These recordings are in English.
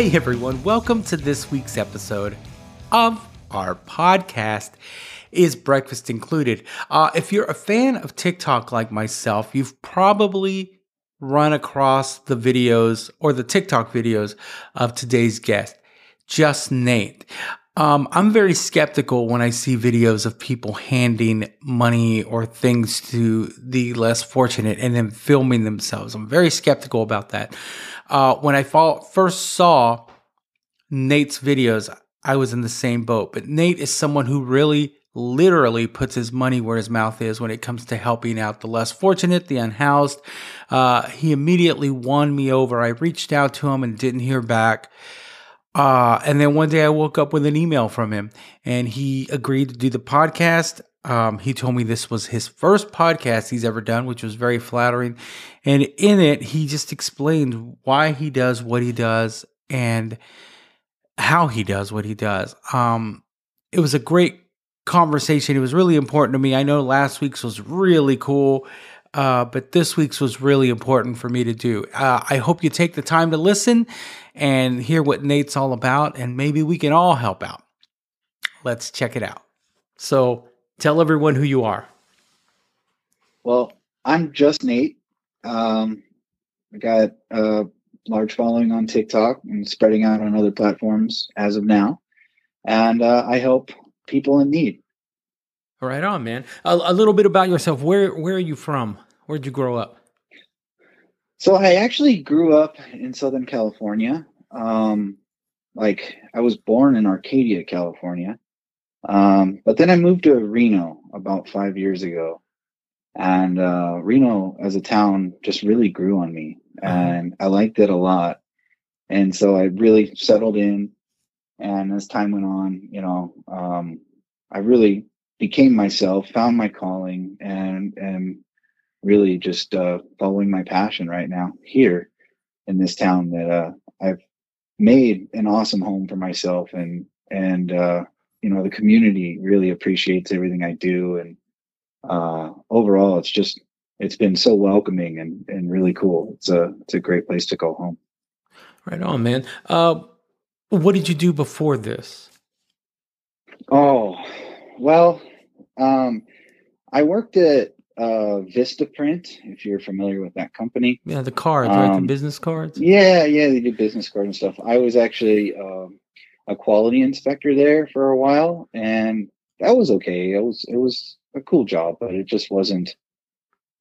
Hey everyone, welcome to this week's episode of our podcast. Is breakfast included? Uh, if you're a fan of TikTok like myself, you've probably run across the videos or the TikTok videos of today's guest, Just Nate. Um, I'm very skeptical when I see videos of people handing money or things to the less fortunate and then filming themselves. I'm very skeptical about that. Uh, when I first saw Nate's videos, I was in the same boat. But Nate is someone who really literally puts his money where his mouth is when it comes to helping out the less fortunate, the unhoused. Uh, he immediately won me over. I reached out to him and didn't hear back. Uh, and then one day I woke up with an email from him and he agreed to do the podcast. Um, he told me this was his first podcast he's ever done, which was very flattering. And in it, he just explained why he does what he does and how he does what he does. Um, it was a great conversation. It was really important to me. I know last week's was really cool, uh, but this week's was really important for me to do. Uh, I hope you take the time to listen and hear what Nate's all about, and maybe we can all help out. Let's check it out. So, tell everyone who you are. Well, I'm just Nate. Um, I got a large following on TikTok and spreading out on other platforms as of now. And uh, I help people in need. Right on, man. A, a, little bit about yourself. Where where are you from? Where'd you grow up? So I actually grew up in Southern California. Um, like I was born in Arcadia, California. Um, but then I moved to Reno about five years ago. And uh, Reno as a town just really grew on me. Uh-huh. And I liked it a lot. And so I really settled in. And as time went on, you know, um, I really became myself, found my calling, and and really just uh, following my passion right now here in this town that uh, I've made an awesome home for myself, and and uh, you know the community really appreciates everything I do, and uh, overall it's just it's been so welcoming and and really cool. It's a it's a great place to go home. Right on, man. Uh, what did you do before this? Oh, well, um, I worked at uh, Vistaprint, if you're familiar with that company. Yeah, the cards, um, right? The um, business cards. Yeah, yeah, they do business cards and stuff. I was actually um, a quality inspector there for a while, and that was okay. It was it was a cool job, but it just wasn't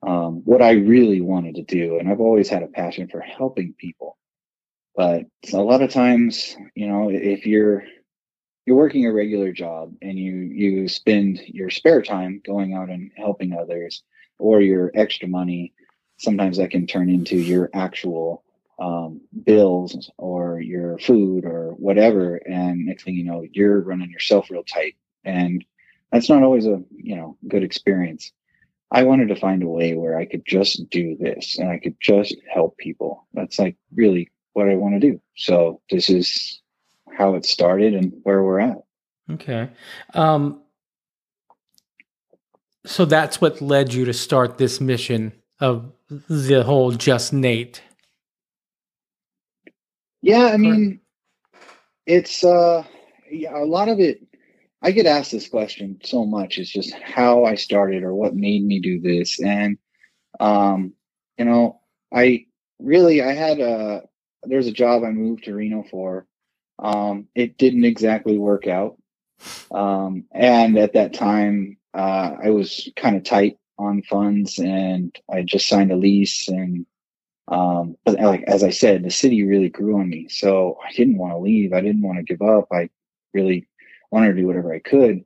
um, what I really wanted to do. And I've always had a passion for helping people. But a lot of times, you know, if you're you're working a regular job and you you spend your spare time going out and helping others or your extra money sometimes that can turn into your actual um, bills or your food or whatever. And next thing you know you're running yourself real tight. And that's not always a you know good experience. I wanted to find a way where i could just do this and i could just help people. That's like really what i want to do. So this is how it started and where we're at. Okay. Um, so that's what led you to start this mission of the whole just Nate. Yeah, I mean, it's uh, yeah, a lot of it. I get asked this question so much. It's just how I started or what made me do this, and um, you know, I really I had a there's a job I moved to Reno for um, it didn't exactly work out. Um, and at that time, uh, I was kind of tight on funds and I just signed a lease and, um, but like, as I said, the city really grew on me. So I didn't want to leave. I didn't want to give up. I really wanted to do whatever I could.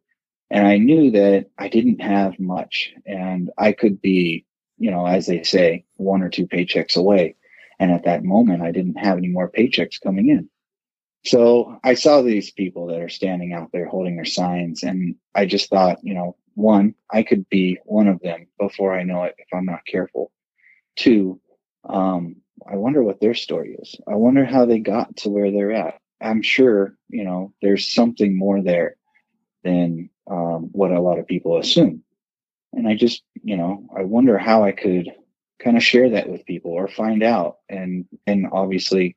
And I knew that I didn't have much and I could be, you know, as they say, one or two paychecks away. And at that moment, I didn't have any more paychecks coming in. So I saw these people that are standing out there holding their signs, and I just thought, you know, one, I could be one of them before I know it if I'm not careful. Two, um, I wonder what their story is. I wonder how they got to where they're at. I'm sure, you know, there's something more there than um, what a lot of people assume. And I just, you know, I wonder how I could kind of share that with people or find out and and obviously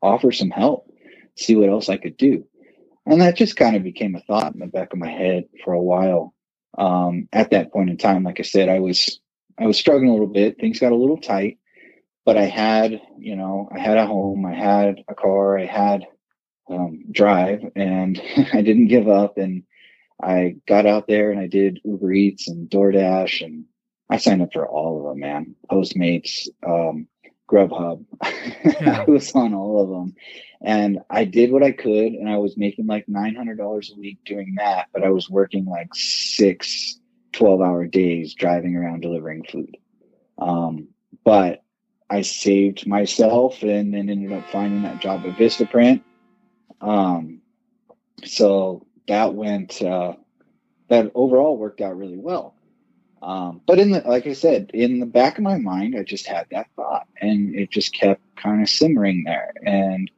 offer some help see what else I could do. And that just kind of became a thought in the back of my head for a while. Um, at that point in time, like I said, I was I was struggling a little bit. Things got a little tight, but I had, you know, I had a home, I had a car, I had um, drive, and I didn't give up. And I got out there and I did Uber Eats and DoorDash, and I signed up for all of them, man. Postmates, um, Grubhub. Yeah. I was on all of them, and I did what I could, and I was making like nine hundred dollars a week doing that. But I was working like six 12 hour days driving around delivering food. Um, but I saved myself and then ended up finding that job at Vistaprint. Um, so that went, uh, that overall worked out really well. Um, but in the, like I said, in the back of my mind, I just had that thought and it just kept kind of simmering there. And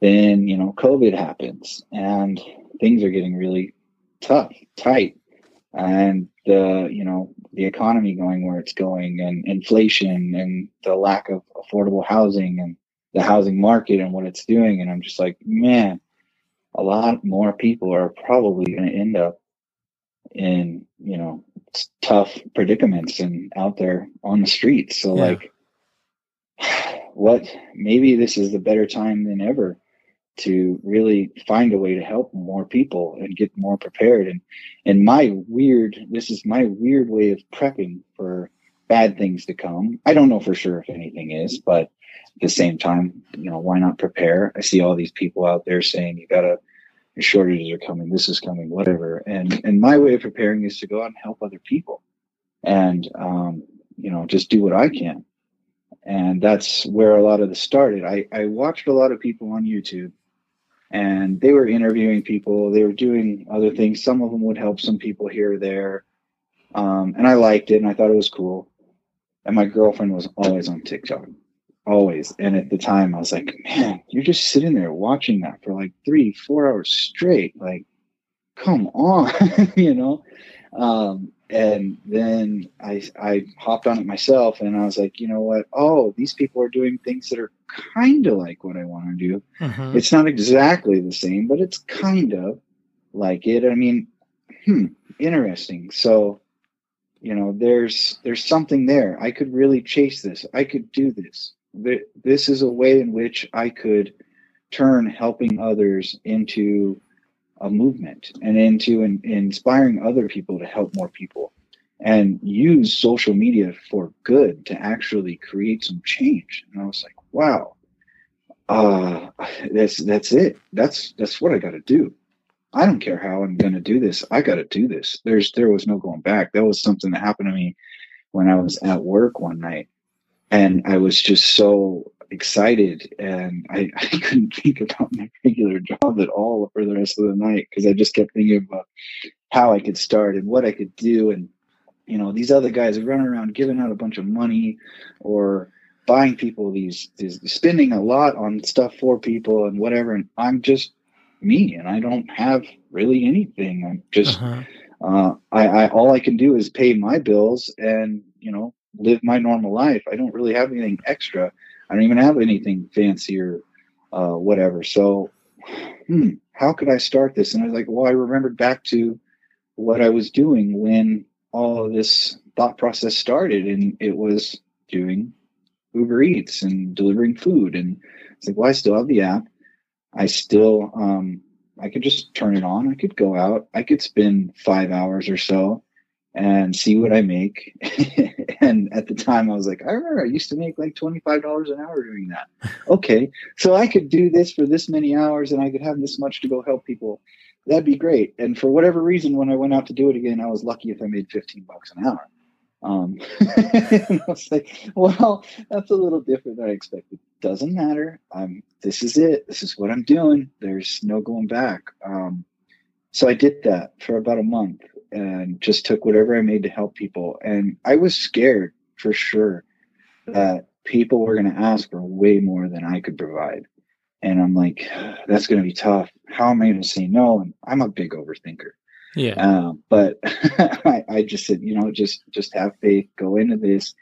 then, you know, COVID happens and things are getting really tough, tight and the you know the economy going where it's going and inflation and the lack of affordable housing and the housing market and what it's doing and i'm just like man a lot more people are probably going to end up in you know tough predicaments and out there on the streets so yeah. like what maybe this is the better time than ever to really find a way to help more people and get more prepared. And and my weird, this is my weird way of prepping for bad things to come. I don't know for sure if anything is, but at the same time, you know, why not prepare? I see all these people out there saying you gotta shortages are coming, this is coming, whatever. And and my way of preparing is to go out and help other people. And um, you know, just do what I can. And that's where a lot of this started. I, I watched a lot of people on YouTube and they were interviewing people. They were doing other things. Some of them would help some people here or there, um, and I liked it and I thought it was cool. And my girlfriend was always on TikTok, always. And at the time, I was like, man, you're just sitting there watching that for like three, four hours straight. Like, come on, you know. Um, and then I I hopped on it myself, and I was like, you know what? Oh, these people are doing things that are kind of like what I want to do. Mm-hmm. It's not exactly the same, but it's kind of like it. I mean, hmm, interesting. So, you know, there's there's something there. I could really chase this. I could do this. This is a way in which I could turn helping others into a movement and into in, inspiring other people to help more people and use social media for good to actually create some change. And I was like, wow, uh, that's that's it. That's that's what I got to do. I don't care how I'm going to do this. I got to do this. There's there was no going back. That was something that happened to me when I was at work one night, and I was just so excited, and I, I couldn't think about my regular job at all for the rest of the night because I just kept thinking about how I could start and what I could do, and you know these other guys are running around giving out a bunch of money or buying people these, these spending a lot on stuff for people and whatever. And i'm just me and i don't have really anything. I'm just uh-huh. uh, I, I all i can do is pay my bills and you know live my normal life i don't really have anything extra i don't even have anything fancy or uh, whatever so hmm, how could i start this and i was like well i remembered back to what i was doing when all of this thought process started and it was doing Uber Eats and delivering food. And it's like, well, I still have the app. I still, um, I could just turn it on. I could go out. I could spend five hours or so and see what I make. and at the time, I was like, I remember I used to make like $25 an hour doing that. okay. So I could do this for this many hours and I could have this much to go help people. That'd be great. And for whatever reason, when I went out to do it again, I was lucky if I made 15 bucks an hour. Um, I was like, well, that's a little different than I expected. Doesn't matter. I'm. This is it. This is what I'm doing. There's no going back. Um, so I did that for about a month and just took whatever I made to help people. And I was scared for sure that people were going to ask for way more than I could provide. And I'm like, that's going to be tough. How am I going to say no? And I'm a big overthinker. Yeah. Um, but I, I, just said, you know, just just have faith, go into this.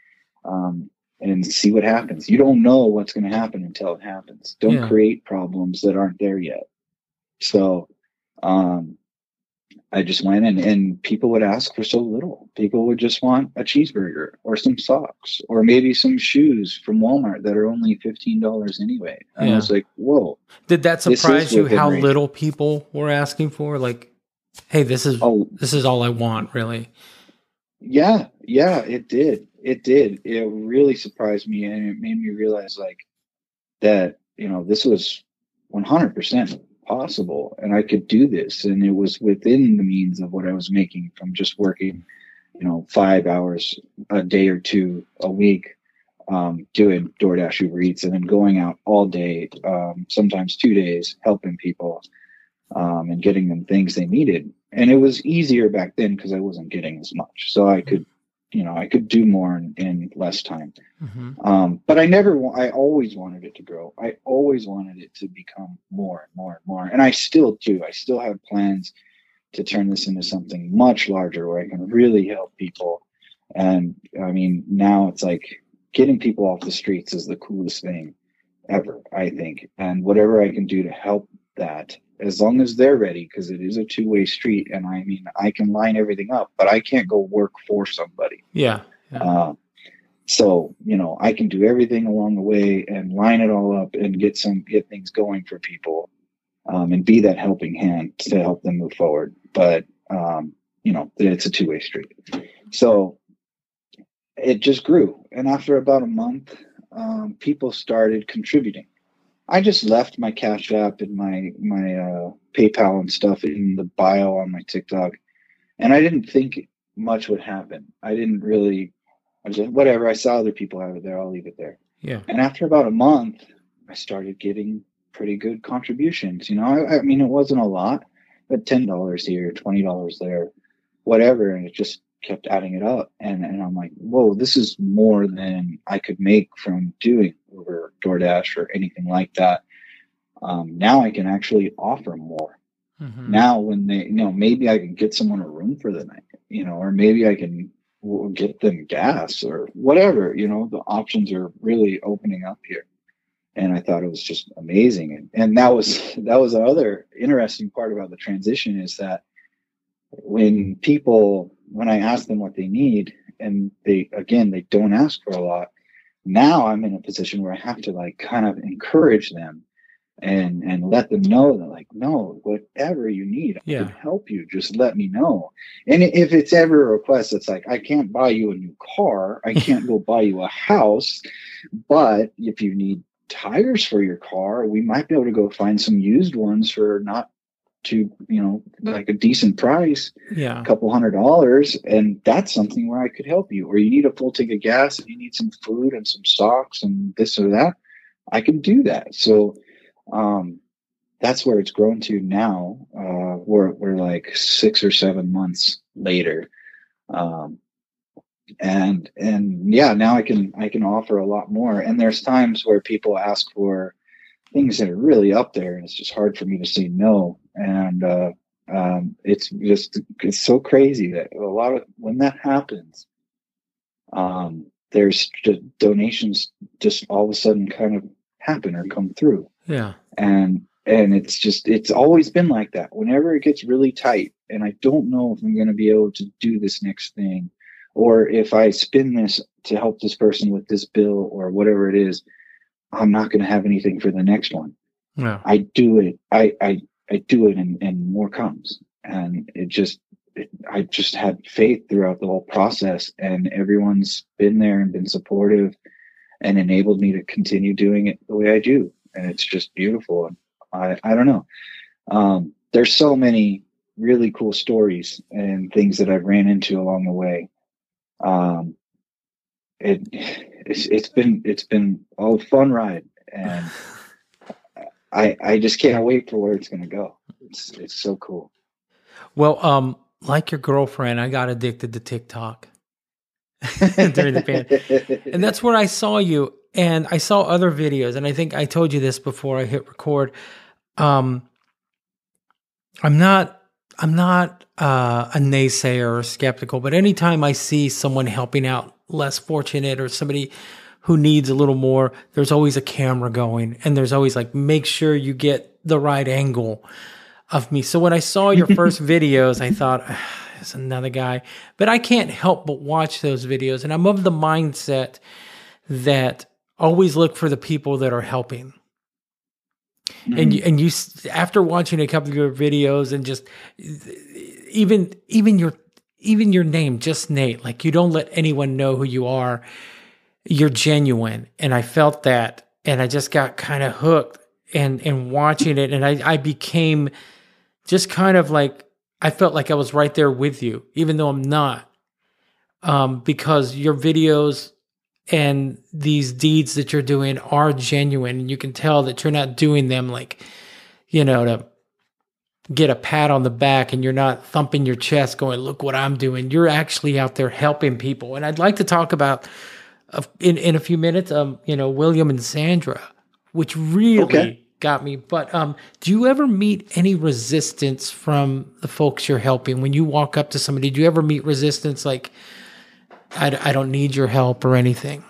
Um, and see what happens. You don't know what's going to happen until it happens. Don't Yeah. create problems that aren't there yet. So, um, I just went in and people would ask for so little. People would just want a cheeseburger or some socks or maybe some shoes from Walmart that are only $15 anyway. And Yeah. I was like, whoa. Did that surprise you how range. little people were asking for? Like, hey, this is Oh, this is all I want, really. Yeah, yeah, it did. It did. It really surprised me and it made me realize like that, you know, this was 100% possible and I could do this and it was within the means of what I was making from just working, you know, 5 hours a day or two a week um doing DoorDash Uber Eats and then going out all day um sometimes 2 days helping people um and getting them things they needed and it was easier back then because I wasn't getting as much. So I could, you know, I could do more in, in less time. hmm Um, but I never, I always wanted it to grow. I always wanted it to become more and more and more. And I still do. I still have plans to turn this into something much larger where I can really help people. And I mean, now it's like getting people off the streets is the coolest thing ever, I think. And whatever I can do to help that, as long as they're ready, because it is a two way street. And I mean, I can line everything up, but I can't go work for somebody. Yeah. yeah. Uh, so you know, I can do everything along the way and line it all up and get some get things going for people, um, and be that helping hand to help them move forward. But um, you know, it's a two way street. So it just grew, and after about a month, um, people started contributing. I just left my Cash App and my my uh, PayPal and stuff in the bio on my TikTok, and I didn't think much would happen. I didn't really. I was like, whatever. I saw other people have it there. I'll leave it there. yeah. And after about a month, I started getting pretty good contributions. You know, I, I mean, it wasn't a lot, but ten dollars here, twenty dollars there, whatever, and it just kept adding it up. And and I'm like, whoa, this is more than I could make from doing Uber, DoorDash, or anything like that. Um, now I can actually offer more. Mhm. Now, when they, you know, maybe I can get someone a room for the night, you know, or maybe I can get them gas or whatever, you know, the options are really opening up here. And I thought it was just amazing. And, and that was, that was another interesting part about the transition is that when people, when I ask them what they need and they, again, they don't ask for a lot. Now I'm in a position where I have to like kind of encourage them and and let them know that like no whatever you need i Yeah. can help you just let me know and if it's ever a request it's like i can't buy you a new car i can't go buy you a house but if you need tires for your car we might be able to go find some used ones for not too you know like a decent price Yeah. a couple hundred dollars and that's something where i could help you or you need a full tank of gas and you need some food and some socks and this or that i can do that. So um that's where it's grown to now uh we're we're like six or seven months later. Um and and yeah now i can i can offer a lot more. And there's times where people ask for things that are really up there and it's just hard for me to say no. And uh um it's just it's so crazy that a lot of when that happens um there's just donations just all of a sudden kind of happen or come through. Yeah. and and it's just it's always been like that. Whenever it gets really tight and i don't know if i'm going to be able to do this next thing or if i spin this to help this person with this bill or whatever it is i'm not going to have anything for the next one Yeah. i do it i i, I do it and, and more comes and it just it, i just had faith throughout the whole process and everyone's been there and been supportive and enabled me to continue doing it the way i do and it's just beautiful And I, I don't know. Um, there's so many really cool stories and things that I've ran into along the way. Um, it it's, it's been it's been a fun ride, and I I just can't wait for where it's going to go. It's it's so cool. Well, um, like your girlfriend, I got addicted to TikTok during the pandemic. and that's where I saw you. And I saw other videos, and I think I told you this before I hit record. Um, I'm not, I'm not uh, a naysayer or skeptical, but anytime I see someone helping out less fortunate or somebody who needs a little more, there's always a camera going and there's always like, make sure you get the right angle of me. So when I saw your first videos, I thought, ah, it's another guy. But I can't help but watch those videos. And I'm of the mindset that always look for the people that are helping. Mm-hmm. And you, and you after watching a couple of your videos and just even even your even your name just Nate like you don't let anyone know who you are. You're genuine. And I felt that and I just got kind of hooked and and watching it. And I I became just kind of like I felt like I was right there with you even though I'm not. Um because your videos and these deeds that you're doing are genuine and you can tell that you're not doing them like you know to get a pat on the back and you're not thumping your chest going look what i'm doing you're actually out there helping people and i'd like to talk about uh, in, in a few minutes um you know william and sandra which really okay. got me but um do you ever meet any resistance from the folks you're helping when you walk up to somebody do you ever meet resistance like I, I don't need your help or anything.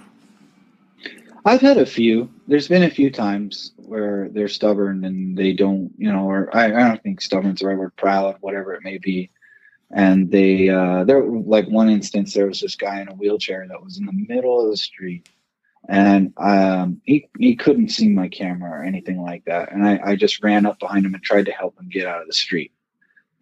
I've had a few. There's been a few times where they're stubborn and they don't, you know, or I, I don't think stubborn's the right word, proud, whatever it may be. And they, uh, there, like one instance, there was this guy in a wheelchair that was in the middle of the street and um, he, he couldn't see my camera or anything like that. And I, I just ran up behind him and tried to help him get out of the street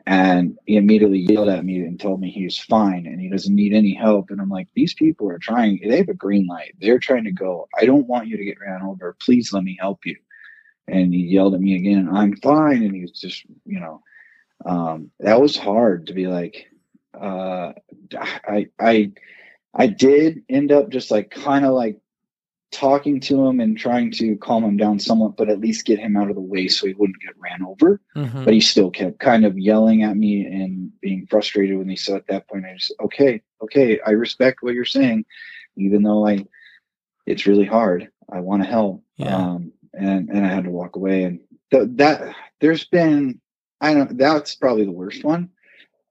and he immediately yelled at me and told me he was fine and he doesn't need any help. And i'm like these people are trying they have a green light. They're trying to go i don't want you to get ran over. Please let me help you. And he yelled at me again i'm fine. And he was just you know um, that was hard to be like uh, i i i did end up just like kind of like talking to him and trying to calm him down somewhat, but at least get him out of the way so he wouldn't get ran over. Mm-hmm. But he still kept kind of yelling at me and being frustrated with me. So at that point, I just, okay, okay, I respect what you're saying, even though I, it's really hard. I want to help. Yeah. Um, and, and I had to walk away. And th- that, there's been, I don't, that's probably the worst one.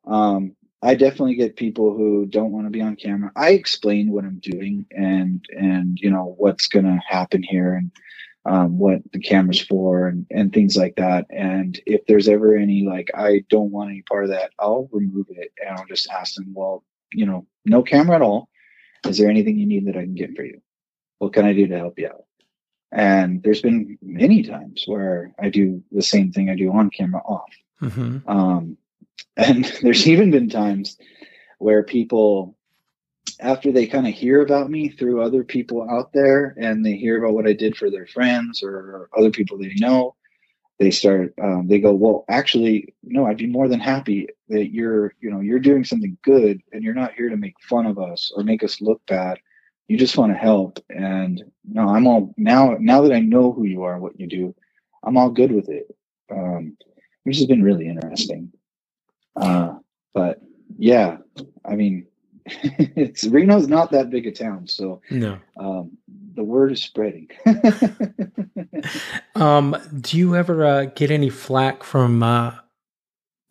Um, I definitely get people who don't want to be on camera. I explain what I'm doing and and you know what's going to happen here and um, what the camera's for and and things like that. And if there's ever any like I don't want any part of that, I'll remove it and I'll just ask them, well, you know, no camera at all. Is there anything you need that I can get for you? What can I do to help you out? And there's been many times where I do the same thing I do on camera off. Mm-hmm. Um, and there's even been times where people, after they kind of hear about me through other people out there and they hear about what I did for their friends or other people they know, they start, um, they go, well, actually, no, I'd be more than happy that you're, you know, you're doing something good and you're not here to make fun of us or make us look bad. You just want to help. And no, I'm all now, now that I know who you are, and what you do, I'm all good with it. Um, which has been really interesting. Uh, but yeah, I mean, it's Reno's not that big a town, so no. Um, the word is spreading. um, do you ever uh, get any flack from uh,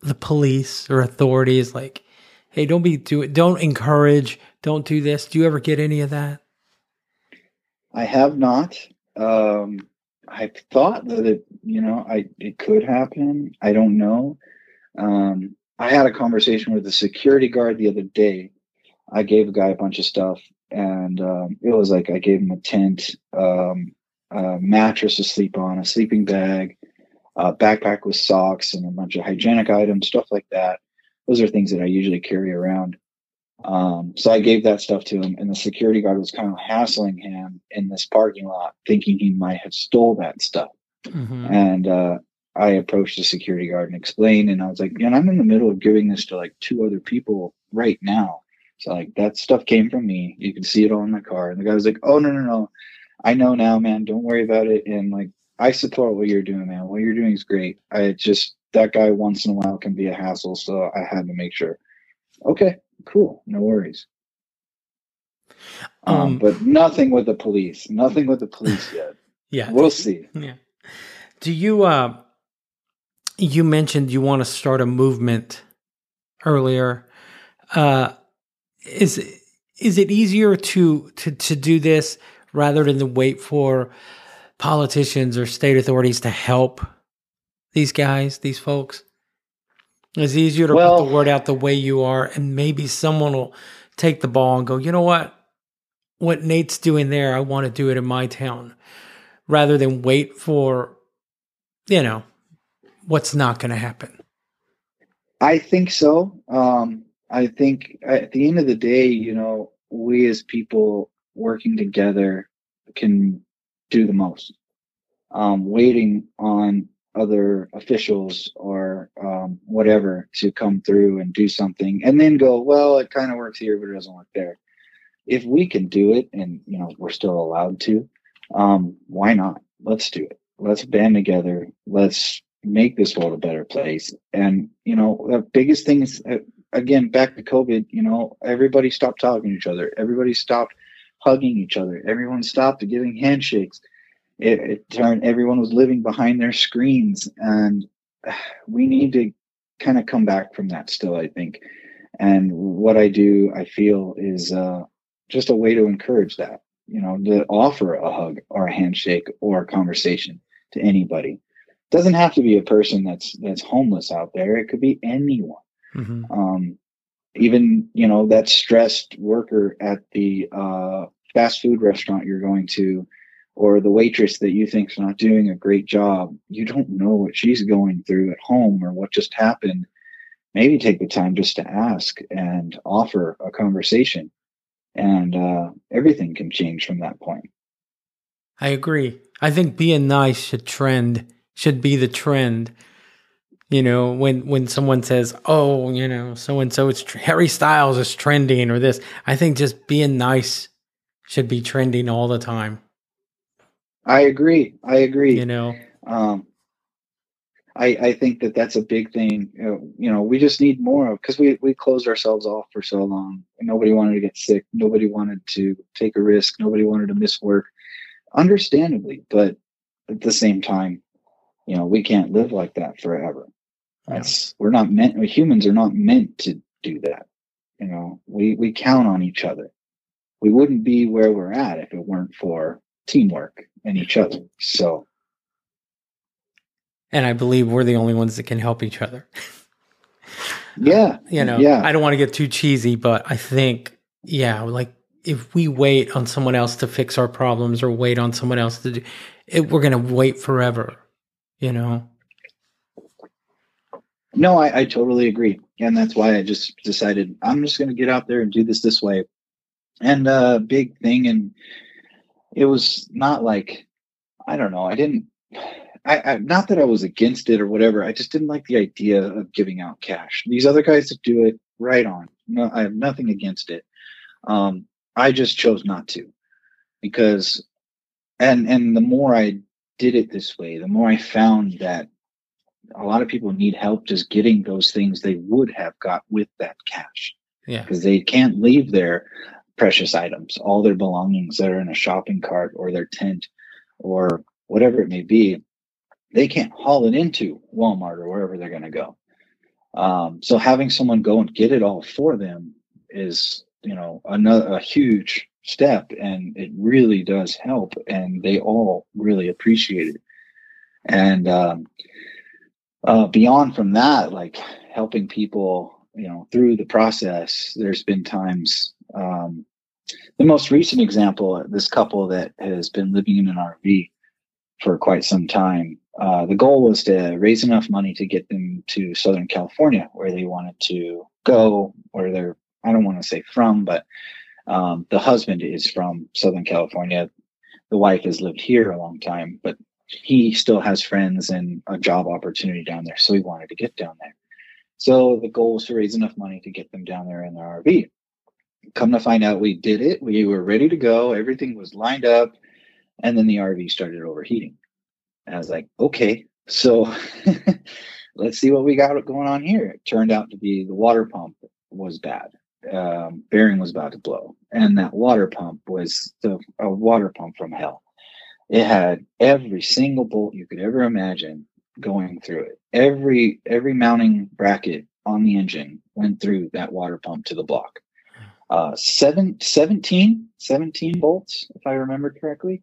the police or authorities? Like, hey, don't be do it. don't encourage, don't do this. Do you ever get any of that? I have not. Um, I thought that it, you know, I it could happen. I don't know. Um, I had a conversation with a security guard the other day. I gave a guy a bunch of stuff, and um, it was like I gave him a tent, um, a mattress to sleep on, a sleeping bag, a backpack with socks, and a bunch of hygienic items, stuff like that. Those are things that I usually carry around. Um, so I gave that stuff to him, and the security guard was kind of hassling him in this parking lot, thinking he might have stole that stuff. Mm-hmm. And uh, I approached the security guard and explained, and I was like, "Yeah, I'm in the middle of giving this to like two other people right now." So like that stuff came from me. You can see it all in my car. And the guy was like, "Oh no, no, no, I know now, man. Don't worry about it." And like, I support what you're doing, man. What you're doing is great. I just that guy once in a while can be a hassle, so I had to make sure. Okay, cool, no worries. Um, um but nothing with the police. Nothing with the police yet. Yeah, we'll see. Yeah. Do you uh you mentioned you want to start a movement earlier. Uh, is is it easier to to to do this rather than to wait for politicians or state authorities to help these guys, these folks? It's easier to Well- put the word out the way you are, and maybe someone will take the ball and go, you know what? What Nate's doing there, I want to do it in my town, rather than wait for, you know, what's not going to happen. I think so. Um, I think at the end of the day, you know, we as people working together can do the most. Um, waiting on other officials or um, whatever to come through and do something and then go, well, it kind of works here, but it doesn't work there. If we can do it and, you know, we're still allowed to, um, why not? Let's do it. Let's band together. Let's make this world a better place. And, you know, the biggest thing is, uh, again, back to COVID, you know, everybody stopped talking to each other. Everybody stopped hugging each other. Everyone stopped giving handshakes. It, it turned, everyone was living behind their screens. And we need to kind of come back from that still, I think. And what I do, I feel, is uh, just a way to encourage that, you know, to offer a hug or a handshake or a conversation to anybody doesn't have to be a person that's that's homeless out there it could be anyone Mm-hmm. um even you know that stressed worker at the uh fast food restaurant you're going to or the waitress that you think's not doing a great job you don't know what she's going through at home or what just happened maybe take the time just to ask and offer a conversation and uh everything can change from that point I agree. I think being nice should trend, should be the trend. You know, when when someone says, "Oh, you know, so and so, it's tr- Harry Styles is trending," or this, I think just being nice should be trending all the time. i agree i agree You know, um, I, I think that that's a big thing. You know, you know we just need more of because we we closed ourselves off for so long. Nobody wanted to get sick. Nobody wanted to take a risk. Nobody wanted to miss work. Understandably, but at the same time, you know, we can't live like that forever. Yeah. That's we're not meant. Humans are not meant to do that. You know, we we count on each other. We wouldn't be where we're at if it weren't for teamwork and each other. So. and I believe we're the only ones that can help each other. Yeah. You know, Yeah. I don't want to get too cheesy, but I think, yeah, like if we wait on someone else to fix our problems or wait on someone else to do it, we're going to wait forever. You know. No, I, I totally agree. And that's why I just decided I'm just going to get out there and do this this way. And a big thing, and it was not like, I don't know, I didn't, I, I, not that I was against it or whatever. I just didn't like the idea of giving out cash. These other guys that do it, right on. No, I have nothing against it. Um, I just chose not to because, and, and the more I did it this way, the more I found that a lot of people need help just getting those things they would have got with that cash Yeah. because they can't leave their precious items, all their belongings that are in a shopping cart or their tent or whatever it may be. They can't haul it into Walmart or wherever they're going to go. Um, so having someone go and get it all for them is, you know, another a huge step, and it really does help, and they all really appreciate it. And um, uh, beyond from that, like helping people, you know, through the process, there's been times. Um, the most recent example, this couple that has been living in an RV for quite some time. Uh, the goal was to raise enough money to get them to Southern California, where they wanted to go, where they're, I don't want to say from, but um, the husband is from Southern California. The wife has lived here a long time, but he still has friends and a job opportunity down there. So he wanted to get down there. So the goal was to raise enough money to get them down there in their RV. Come to find out, we did it. We were ready to go. Everything was lined up. And then the RV started overheating. And I was like, okay, so let's see what we got going on here. It turned out to be the water pump was bad. Um, bearing was about to blow. And that water pump was the, a water pump from hell. It had every single bolt you could ever imagine going through it. Every every mounting bracket on the engine went through that water pump to the block. uh, seven, 17, 17 volts, if I remember correctly.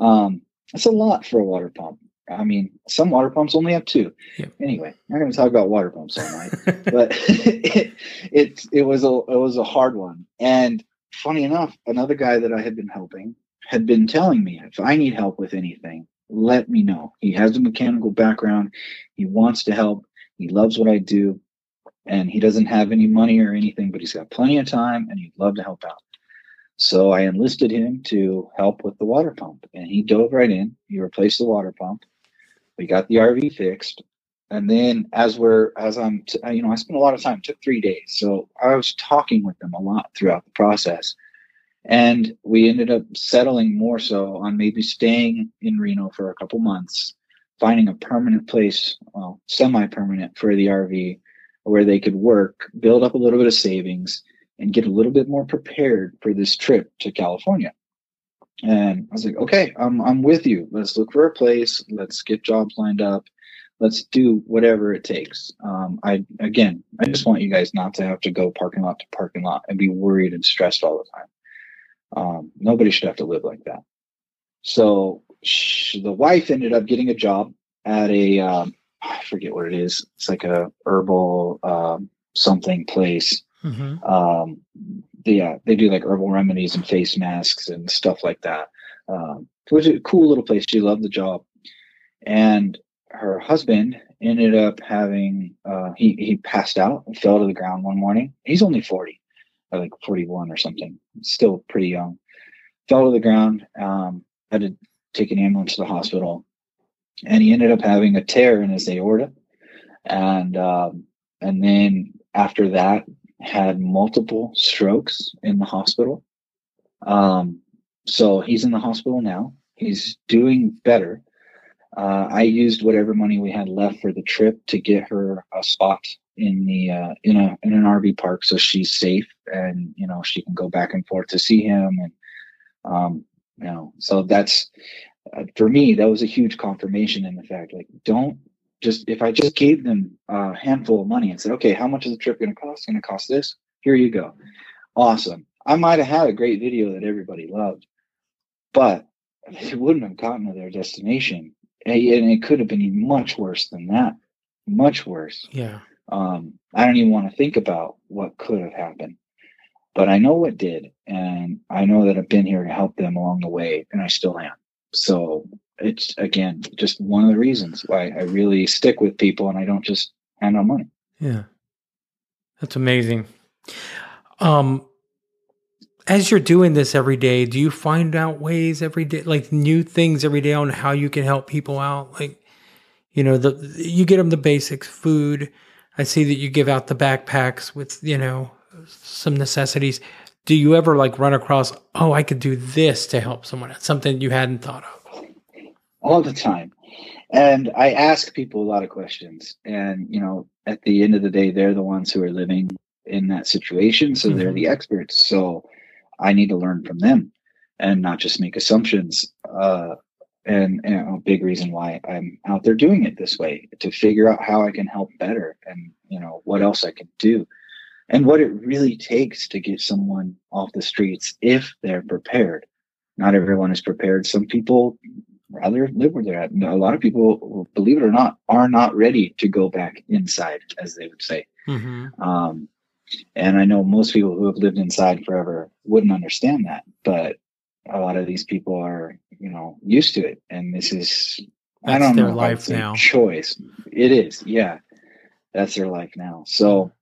Um, that's a lot for a water pump. I mean, some water pumps only have two. Yeah. Anyway, I'm not going to talk about water pumps all night, but it, it it was a it was a hard one. And funny enough, another guy that I had been helping had been telling me if I need help with anything, let me know. He has a mechanical background. He wants to help. He loves what I do, and he doesn't have any money or anything, but he's got plenty of time, and he'd love to help out. So I enlisted him to help with the water pump, and he dove right in. He replaced the water pump we got the RV fixed. And then as we're, as I'm, t- you know, I spent a lot of time, took three days. So I was talking with them a lot throughout the process. And we ended up settling more so on maybe staying in Reno for a couple months, finding a permanent place, well, semi permanent for the RV where they could work, build up a little bit of savings, and get a little bit more prepared for this trip to California. And I was like, okay, I'm I'm with you. Let's look for a place. Let's get jobs lined up. Let's do whatever it takes. Um, I again, I just want you guys not to have to go parking lot to parking lot and be worried and stressed all the time. Um, nobody should have to live like that. So she, the wife ended up getting a job at a um, I forget what it is. It's like a herbal um, something place. Mm-hmm. Um, yeah, they do like herbal remedies and face masks and stuff like that. Um, it was a cool little place. She loved the job, and her husband ended up having uh, he he passed out and fell to the ground one morning. He's only forty, like forty one or something. Still pretty young. Fell to the ground. Um, had to take an ambulance to the hospital, and he ended up having a tear in his aorta, and um, and then after that had multiple strokes in the hospital. Um, so he's in the hospital now. He's doing better. Uh, I used whatever money we had left for the trip to get her a spot in the uh, in a in an RV park, so she's safe and you know she can go back and forth to see him and um, you know so that's uh, for me that was a huge confirmation in the fact like don't just if I just gave them a handful of money and said, okay, how much is the trip going to cost? It's going to cost this. Here you go. Awesome. I might have had a great video that everybody loved, but it wouldn't have gotten to their destination. And it could have been much worse than that. Much worse. Yeah. Um, I don't even want to think about what could have happened, but I know what did. And I know that I've been here to help them along the way, and I still am. So it's again just one of the reasons why I really stick with people and I don't just hand out money. Yeah. That's amazing. Um as you're doing this every day, do you find out ways every day like new things every day on how you can help people out? Like you know, the you get them the basics, food. I see that you give out the backpacks with, you know, some necessities. Do you ever like run across, oh, I could do this to help someone? something you hadn't thought of all the time. And I ask people a lot of questions. And, you know, at the end of the day, they're the ones who are living in that situation. So mm-hmm. they're the experts. So I need to learn from them and not just make assumptions. Uh, and, and, a big reason why I'm out there doing it this way to figure out how I can help better and, you know, what else I can do and what it really takes to get someone off the streets if they're prepared. Not everyone is prepared. Some people rather live where they're at. A lot of people, believe it or not, are not ready to go back inside, as they would say. Mm-hmm. Um, and I know most people who have lived inside forever wouldn't understand that, but a lot of these people are, you know, used to it, and this is that's I don't their know life now. Choice, it is, yeah, that's their life now. So,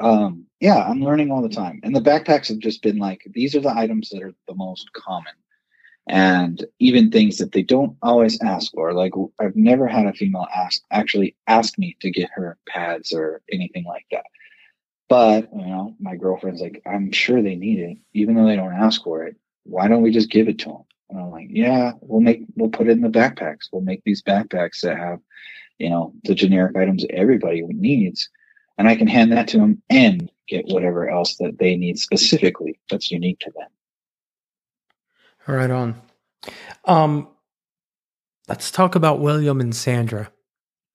um, yeah, I'm learning all the time, and the backpacks have just been like these are the items that are the most common and even things that they don't always ask for. Like I've never had a female ask actually ask me to get her pads or anything like that. But you know, my girlfriend's like, I'm sure they need it, even though they don't ask for it. Why don't we just give it to them? And I'm like, yeah, we'll make we'll put it in the backpacks. We'll make these backpacks that have, you know, the generic items everybody needs, and I can hand that to them and get whatever else that they need specifically that's unique to them. Right on. Um, let's talk about William and Sandra.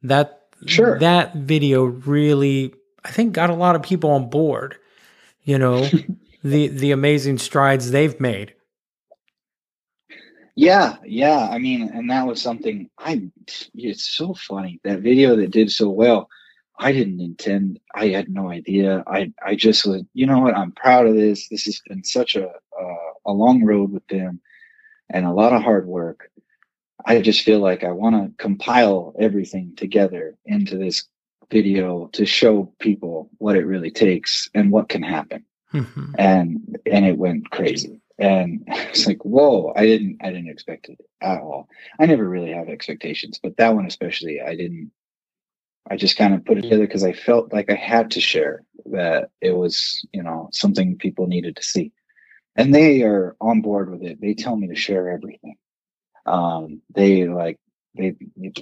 That sure that video really, I think, got a lot of people on board. You know, the the amazing strides they've made. Yeah, yeah. I mean, and that was something I. It's so funny that video that did so well. I didn't intend. I had no idea. I I just was. You know what? I'm proud of this. This has been such a uh, a long road with them, and a lot of hard work. I just feel like I want to compile everything together into this video to show people what it really takes and what can happen. Mm-hmm. And and it went crazy and it's like whoa i didn't i didn't expect it at all i never really have expectations but that one especially i didn't i just kind of put it together because i felt like i had to share that it was you know something people needed to see and they are on board with it. They tell me to share everything. Um they like they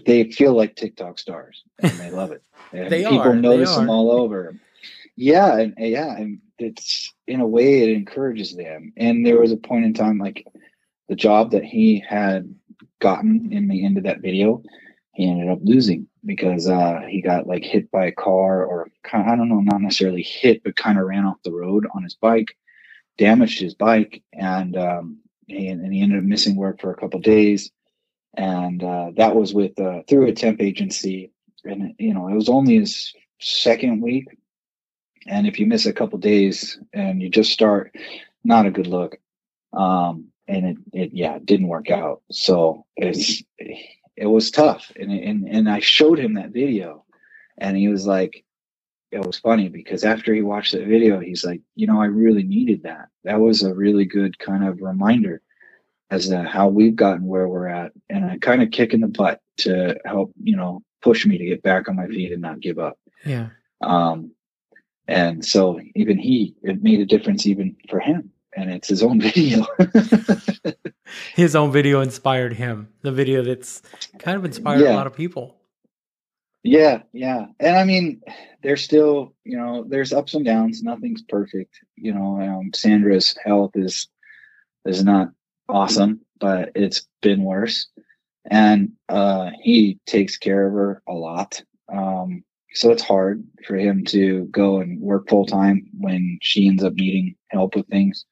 they feel like tiktok stars and they love it. And they people are, notice them all over. Yeah and yeah and it's in a way it encourages them. And there was a point in time like the job that he had gotten in the end of that video he ended up losing because uh, he got like hit by a car or kind of, I don't know, not necessarily hit, but kind of ran off the road on his bike, damaged his bike, and um, he, and he ended up missing work for a couple days. And uh, that was with uh, through a temp agency, and you know it was only his second week, and if you miss a couple days and you just start, not a good look. Um, and it, it, yeah, didn't work out. So it's, it was tough. And, and, and I showed him that video and he was like, it was funny because after he watched that video, he's like, you know, I really needed that. That was a really good kind of reminder as to how we've gotten where we're at and a kind of kick in the butt to help, you know, push me to get back on my feet and not give up. Yeah. Um, and so even he, it made a difference even for him. And it's his own video. his own video inspired him. The video that's kind of inspired yeah. a lot of people. Yeah, yeah. And I mean, there's still, you know, there's ups and downs. Nothing's perfect. You know, um, Sandra's health is is not awesome, but it's been worse. And uh, he takes care of her a lot. Um, so it's hard for him to go and work full time when she ends up needing help with things.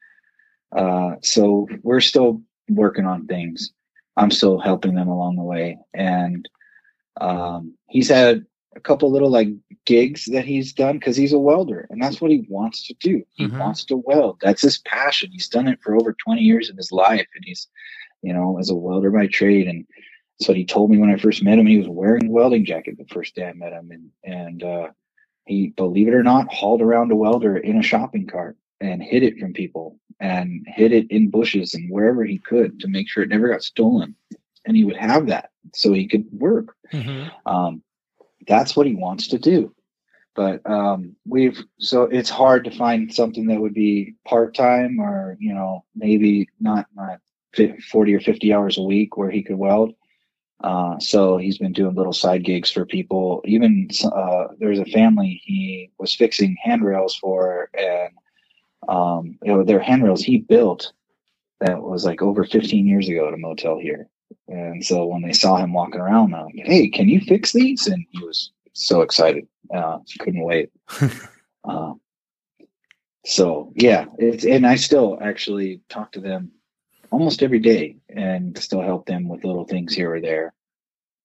Uh, so we're still working on things. I'm still helping them along the way. And um, he's had a couple little like gigs that he's done because he's a welder and that's what he wants to do. He mm-hmm. wants to weld. That's his passion. He's done it for over 20 years of his life. And he's, you know, as a welder by trade. And that's what he told me when I first met him. He was wearing a welding jacket the first day I met him, and and uh, he, believe it or not, hauled around a welder in a shopping cart and hid it from people and hid it in bushes and wherever he could to make sure it never got stolen. And he would have that so he could work. Mm-hmm. Um, that's what he wants to do. But um, we've so it's hard to find something that would be part time or you know maybe not not 40 or 50 hours a week where he could weld uh, so he's been doing little side gigs for people. Even uh, there's a family he was fixing handrails for, and um, you know, their handrails he built that was like over 15 years ago at a motel here. And so when they saw him walking around, they're like, "Hey, can you fix these?" And he was so excited, uh, couldn't wait. uh, so yeah, it's and I still actually talk to them almost every day and still help them with little things here or there.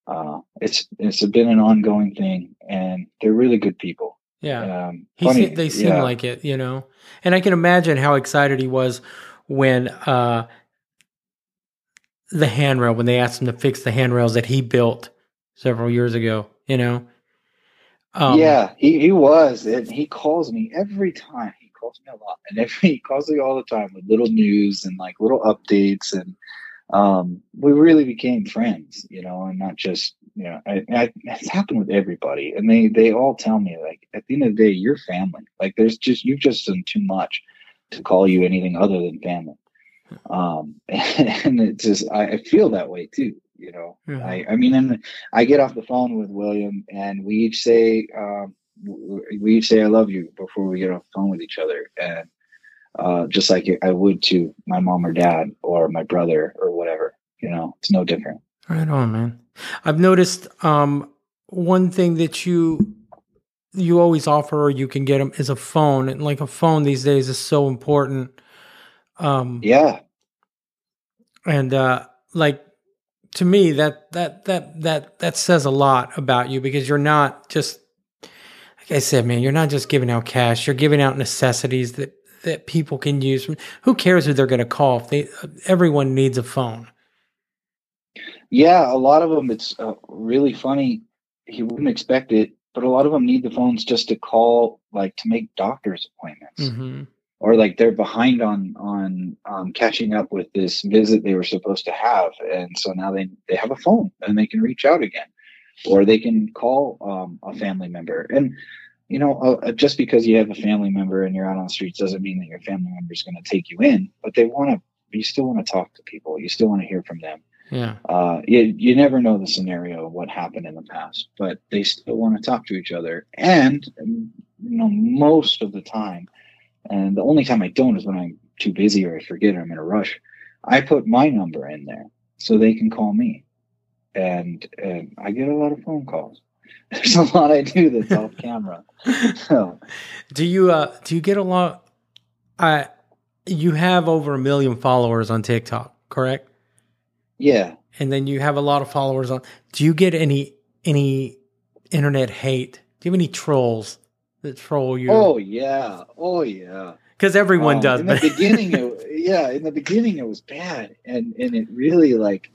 Uh, it's it's been an ongoing thing, and they're really good people. Yeah, um, funny, they seem yeah. like it, you know. And I can imagine how excited he was when uh, the handrail when they asked him to fix the handrails that he built several years ago. You know. Um, yeah, he, he was, and he calls me every time He calls me a lot, and every he calls me all the time with little news and like little updates, and um, we really became friends, you know, and not just you know, I, I, it's happened with everybody, and they they all tell me like at the end of the day, you're family. Like there's just you've just done too much to call you anything other than family. Um, and, it just I, I feel that way too you know mm-hmm. I, I mean and i get off the phone with william and we each say um, we each say I love you before we get off the phone with each other, and uh, just like I would to my mom or dad or my brother or whatever. You know, it's no different. Right on, man. I've noticed um, one thing that you you always offer or you can get them is a phone, and like a phone these days is so important. Um, yeah, and uh, like to me that that that that that says a lot about you because you're not just like I said, man, you're not just giving out cash. You're giving out necessities that that people can use. Who cares who they're going to call? If they, everyone needs a phone. Yeah, a lot of them. It's uh, really funny. You wouldn't expect it, but a lot of them need the phones just to call, like to make doctor's appointments, mm-hmm. Or like they're behind on on um, catching up with this visit they were supposed to have, and so now they they have a phone and they can reach out again, or they can call um, a family member and you know, uh, uh, just because you have a family member and you're out on the streets doesn't mean that your family member is going to take you in, but they want to, you still want to talk to people. You still want to hear from them. Yeah. Uh, you, you never know the scenario of what happened in the past, but they still want to talk to each other. And, you know, most of the time, and the only time I don't is when I'm too busy or I forget or I'm in a rush, I put my number in there so they can call me. And, and I get a lot of phone calls. There's a lot I do that's off camera. So, do you uh do you get a lot? I you have over a million followers on TikTok, correct? Yeah. And then you have a lot of followers on. Do you get any any internet hate? Do you have any trolls that troll you? Oh yeah, oh yeah. Because everyone um, does. In the beginning, it, yeah, in the beginning it was bad, and and it really like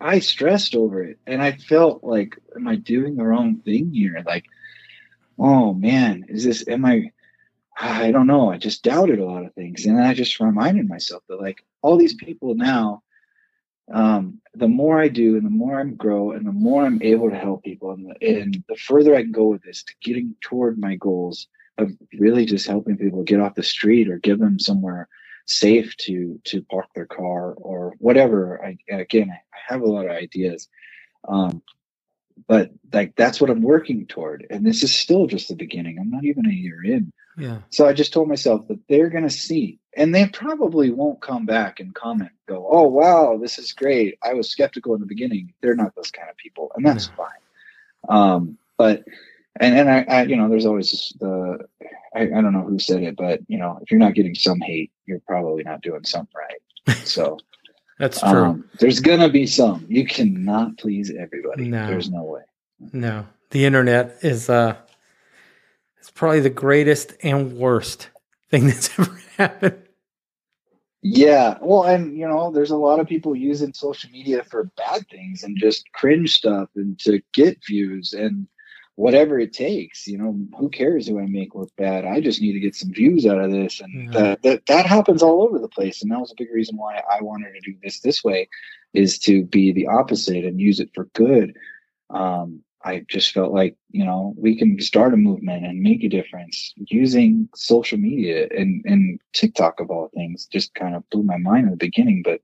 I stressed over it and I felt like, am I doing the wrong thing here? Like, oh man, is this, am I, I don't know. I just doubted a lot of things. And I just reminded myself that like all these people now, um, the more I do and the more I grow and the more I'm able to help people and the, and the further I can go with this to getting toward my goals of really just helping people get off the street or give them somewhere safe to to park their car or whatever. I again, I have a lot of ideas, um, but like that's what I'm working toward, and this is still just the beginning. I'm not even a year in. Yeah. So I just told myself that they're going to see, and they probably won't come back and comment, go, "Oh wow, this is great." I was skeptical in the beginning. They're not those kind of people, and that's no. fine. Um, but and and I, I, you know, there's always the I, I don't know who said it, but you know, if you're not getting some hate, you're probably not doing something right. So that's true. Um, there's gonna be some. You cannot please everybody. No. There's no way. No, the internet is uh, it's probably the greatest and worst thing that's ever happened. Yeah, well, and you know, there's a lot of people using social media for bad things and just cringe stuff and to get views and whatever it takes. You know, who cares who I make look bad? I just need to get some views out of this, and yeah. that, that that happens all over the place. And that was a big reason why I wanted to do this this way, is to be the opposite and use it for good. Um, I just felt like you know we can start a movement and make a difference using social media and and TikTok of all things. Just kind of blew my mind in the beginning, but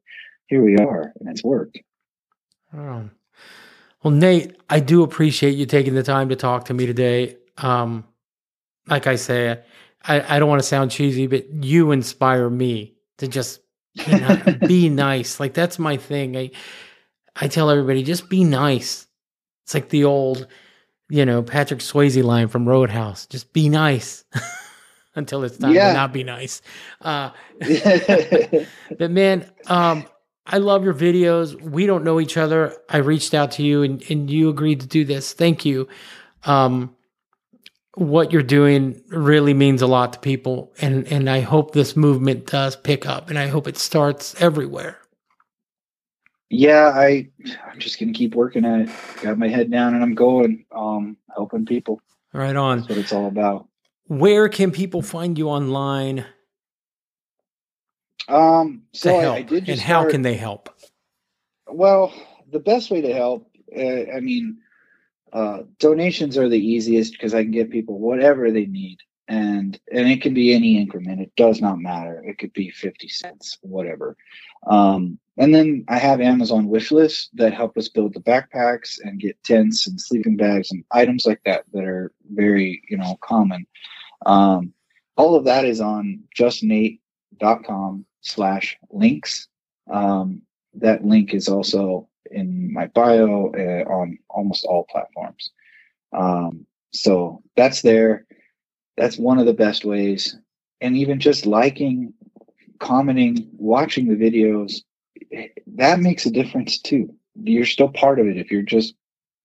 here we are, and it's worked. Oh. Well, Nate, I do appreciate you taking the time to talk to me today. Um, like I say, I, I don't want to sound cheesy, but you inspire me to just you know, be nice. Like that's my thing. I I tell everybody just be nice. It's like the old, you know, Patrick Swayze line from Roadhouse. Just be nice until it's time yeah. to not be nice. Uh, but man, um, I love your videos. We don't know each other. I reached out to you and, and you agreed to do this. Thank you. Um, what you're doing really means a lot to people. And, and I hope this movement does pick up and I hope it starts everywhere. Yeah, I, I'm just going to keep working at it. Got my head down and I'm going, um, helping people. Right on. That's what it's all about. Where can people find you online? Um, so I, I, did. and how can they help? Well, the best way to help, uh, I mean, uh, donations are the easiest because I can give people whatever they need, and and it can be any increment. It does not matter. It could be fifty cents, whatever. Um, and then I have Amazon wish lists that help us build the backpacks and get tents and sleeping bags and items like that that are very you know common. Um, all of that is on justnate.com slash links. Um, that link is also in my bio uh, on almost all platforms. Um, so that's there. That's one of the best ways. And even just liking, commenting, watching the videos, that makes a difference too. You're still part of it if you're just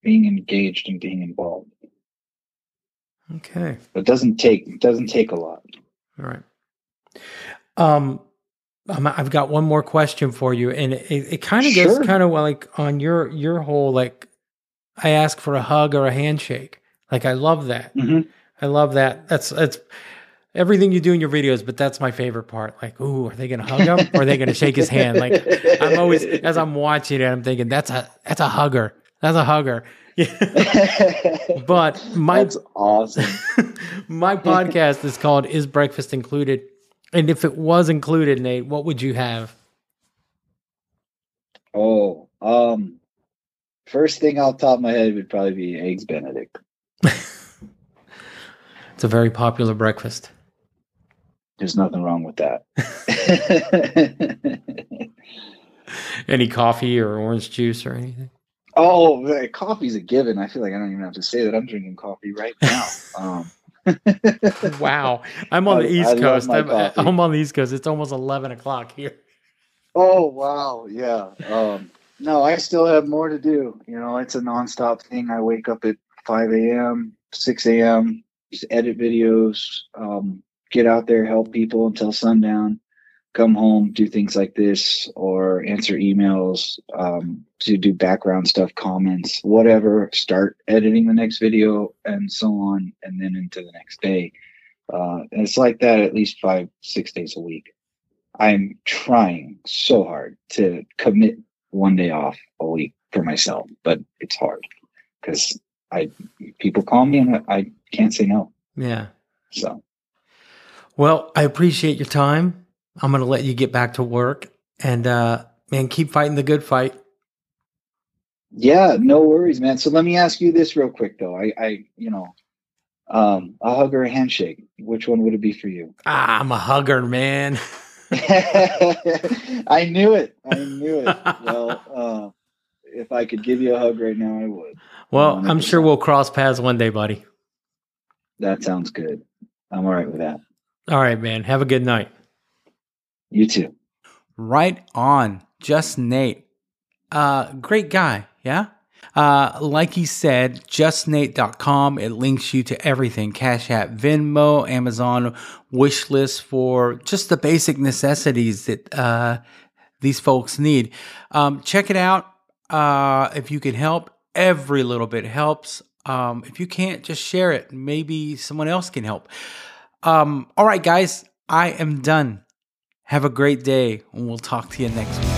being engaged and being involved. Okay. It doesn't take it doesn't take a lot. All right. Um, I've got one more question for you, and it, it kind of Sure. goes kind of like on your your whole like, I ask for a hug or a handshake. Like I love that. Mhm. I love that. That's that's everything you do in your videos, but that's my favorite part. Like, ooh, are they going to hug him or are they going to shake his hand? Like, I'm always as I'm watching it, I'm thinking that's a that's a hugger. That's a hugger. but my That's awesome. my podcast is called "Is Breakfast Included?" And if it was included, Nate, what would you have? Oh, um, first thing off the top of my head would probably be eggs Benedict. It's a very popular breakfast. There's nothing wrong with that. Any coffee or orange juice or anything? oh, coffee's a given. I feel like I don't even have to say that. I'm drinking coffee right now. Um, Wow, I'm on I- the East love Coast. I'm. I'm on the East Coast. It's almost eleven o'clock here. oh wow, yeah. Um, no, I still have more to do. You know, it's a nonstop thing. I wake up at 5 a.m., 6 a.m., just edit videos, um, get out there, help people until sundown, come home, do things like this, or answer emails, um, to do background stuff, comments, whatever, start editing the next video, and so on, and then into the next day. Uh, and it's like that at least five, six days a week. I'm trying so hard to commit one day off a week for myself, but it's hard because I people call me and I can't say no. Yeah. So Well, I appreciate your time. I'm going to let you get back to work and uh man, keep fighting the good fight. yeah, no worries, man. So let me ask you this real quick though. I, I you know, um, a hug or a handshake. Which one would it be for you? Ah, I'm a hugger, man. I knew it. I knew it. Well, uh, if I could give you a hug right now, I would. Well, I'm sure we'll cross paths one day, buddy. That sounds good. I'm all right with that. All right, man. Have a good night. You too. Right on. Just Nate. Uh great guy, yeah? Uh like he said, justnate.com. It links you to everything. Cash App, Venmo, Amazon, wish list for just the basic necessities that uh these folks need. Um check it out. Uh if you can help, every little bit helps. Um if you can't, just share it. Maybe someone else can help. Um all right guys, I am done. Have a great day, and we'll talk to you next week.